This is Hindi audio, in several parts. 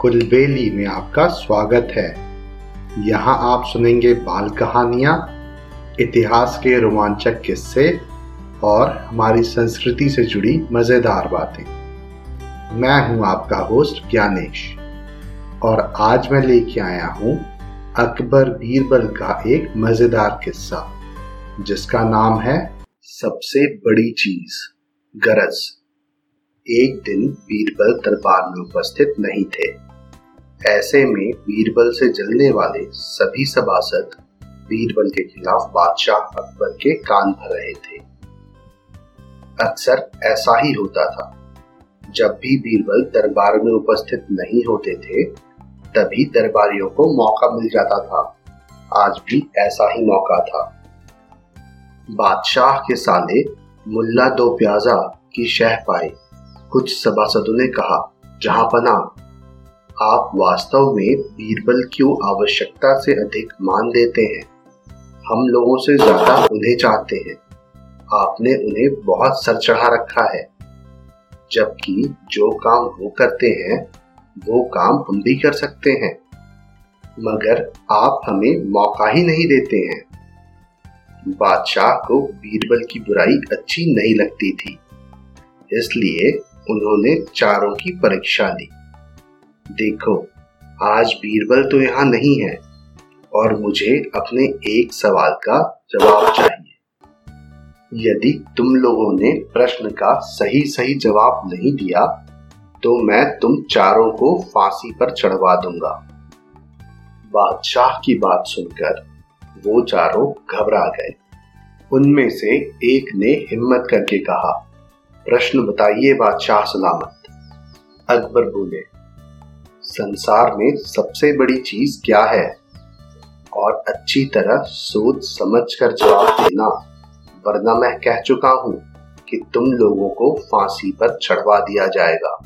कुलबेली में आपका स्वागत है। यहाँ आप सुनेंगे बाल कहानियाँ, इतिहास के रोमांचक किस्से और हमारी संस्कृति से जुड़ी मज़ेदार बातें। मैं हूँ आपका होस्ट ज्ञानेश और आज मैं लेके आया हूँ अकबर बीरबल का एक मज़ेदार किस्सा, जिसका नाम है, सबसे बड़ी चीज़, गरज। एक दिन बीरबल दरबार में उपस्थित नहीं थे। ऐसे में बीरबल से जलने वाले सभी सभासद बीरबल के खिलाफ बादशाह अकबर के कान भर रहे थे। अक्सर ऐसा ही होता था। जब भी बीरबल दरबार में उपस्थित नहीं होते थे, तभी दरबारियों को मौका मिल जाता था। आज भी ऐसा ही मौका था। बादशाह के साले मुल्ला दो प्याजा की शह पाए। कुछ सभासदों ने कहा, जहाँ पना, आप वास्तव में बीरबल क्यों आवश्यकता से अधिक मान देते हैं? हम लोगों से ज़्यादा उन्हें चाहते हैं। आपने उन्हें बहुत सर चढ़ा रखा है। जबकि जो काम वो करते हैं, वो काम हम भी कर सकते हैं। मगर आप हमें मौका ही नहीं देते हैं। बादशाह को बीरबल की बुराई अच्छी नहीं लगती थी। इसलिए उन्होंने चारों की परीक्षा ली। देखो, आज बीरबल तो यहाँ नहीं है और मुझे अपने एक सवाल का जवाब चाहिए। यदि तुम लोगों ने प्रश्न का सही सही जवाब नहीं दिया तो मैं तुम चारों को फांसी पर चढ़वा दूँगा। बादशाह की बात सुनकर वो चारों घबरा गए। उनमें से एक ने हिम्मत करके कहा प्रश्न बताइए बादशाह सलामत। अकबर बोले, संसार में सबसे बड़ी चीज़ क्या है? और अच्छी तरह सोच समझ कर जवाब देना, वरना मैं कह चुका हूँ कि तुम लोगों को फांसी पर चढ़वा दिया जाएगा।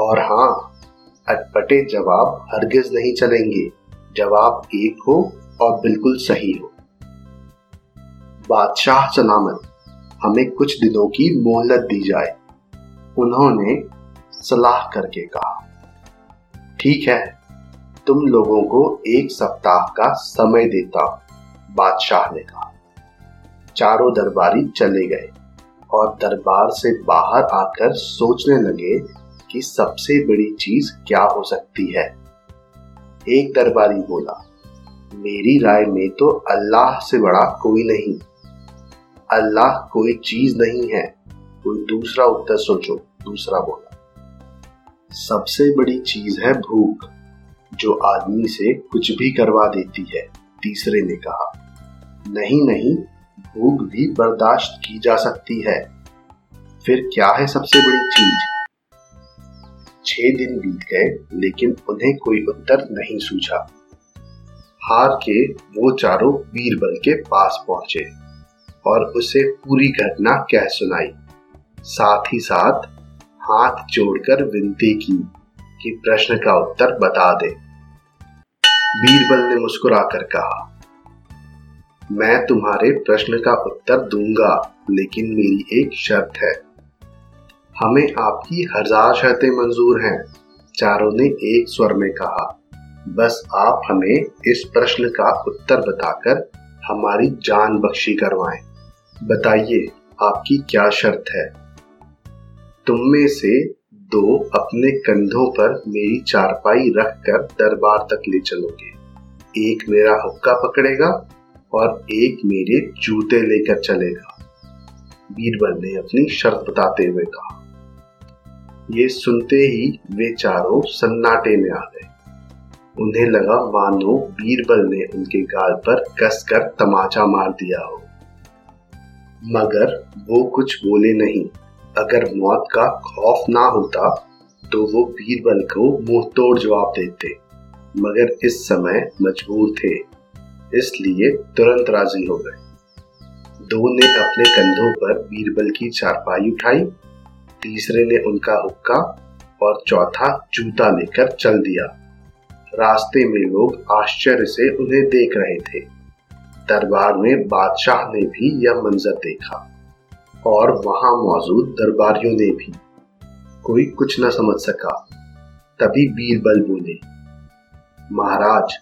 और हाँ अटपटे जवाब हरगिज नहीं चलेंगे। जवाब एक हो और बिल्कुल सही हो। बादशाह सलामत। हमें कुछ दिनों की मोहलत दी जाए। उन्होंने सलाह करके कहा, ठीक है, तुम लोगों को एक सप्ताह का समय देता बादशाह ने कहा। चारों दरबारी चले गए और दरबार से बाहर आकर सोचने लगे कि सबसे बड़ी चीज़ क्या हो सकती है। एक दरबारी बोला, मेरी राय में तो अल्लाह से बड़ा कोई नहीं। अल्लाह कोई चीज़ नहीं है। कोई दूसरा उत्तर सोचो, दूसरा बोला। सबसे बड़ी चीज़ है भूख, जो आदमी से कुछ भी करवा देती है, तीसरे ने कहा। नहीं नहीं, भूख भी बर्दाश्त की जा सकती है। फिर क्या है सबसे बड़ी चीज़? छह दिन बीत गए, लेकिन उन्हें कोई उत्तर नहीं सूझा। हार के वो चारों बीरबल के पास पहुँचे। और उसे पूरी घटना कह सुनाई। साथ ही साथ हाथ जोड़कर विनती की कि प्रश्न का उत्तर बता दे। बीरबल ने मुस्कुराकर कहा, मैं तुम्हारे प्रश्न का उत्तर दूँगा, लेकिन मेरी एक शर्त है। हमें आपकी हज़ार शर्तें मंजूर हैं। चारों ने एक स्वर में कहा, बस आप हमें इस प्रश्न का उत्तर बताकर हमारी जान बख्शी करवाएँ। बताइए आपकी क्या शर्त है। तुम में से दो अपने कंधों पर मेरी चारपाई रखकर दरबार तक ले चलोगे। एक मेरा हुक्का पकड़ेगा और एक मेरे जूते लेकर चलेगा। बीरबल ने अपनी शर्त बताते हुए कहा। ये सुनते ही वे चारों सन्नाटे में आ गए। उन्हें लगा मानो बीरबल ने उनके गाल पर कसकर तमाचा मार दिया हो। मगर वो कुछ बोले नहीं। अगर मौत का खौफ ना होता तो वो बीरबल को मुँह तोड़ जवाब देते। मगर इस समय मजबूर थे, इसलिए तुरंत राज़ी हो गए। दो ने अपने कंधों पर बीरबल की चारपाई उठाई, तीसरे ने उनका हुक्का और चौथा जूता लेकर चल दिया। रास्ते में लोग आश्चर्य से उन्हें देख रहे थे। दरबार में बादशाह ने भी यह मंजर देखा और वहाँ मौजूद दरबारियों ने भी। कोई कुछ न समझ सका। तभी बीरबल बोले महाराज,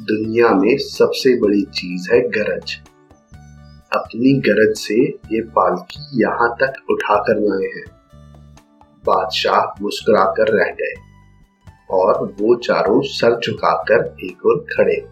दुनिया में सबसे बड़ी चीज़ है गरज। अपनी गरज से ये पालकी यहाँ तक उठा कर लाए हैं। बादशाह मुस्कुराकर रह गए और वो चारों सर झुकाकर एक और खड़े हुए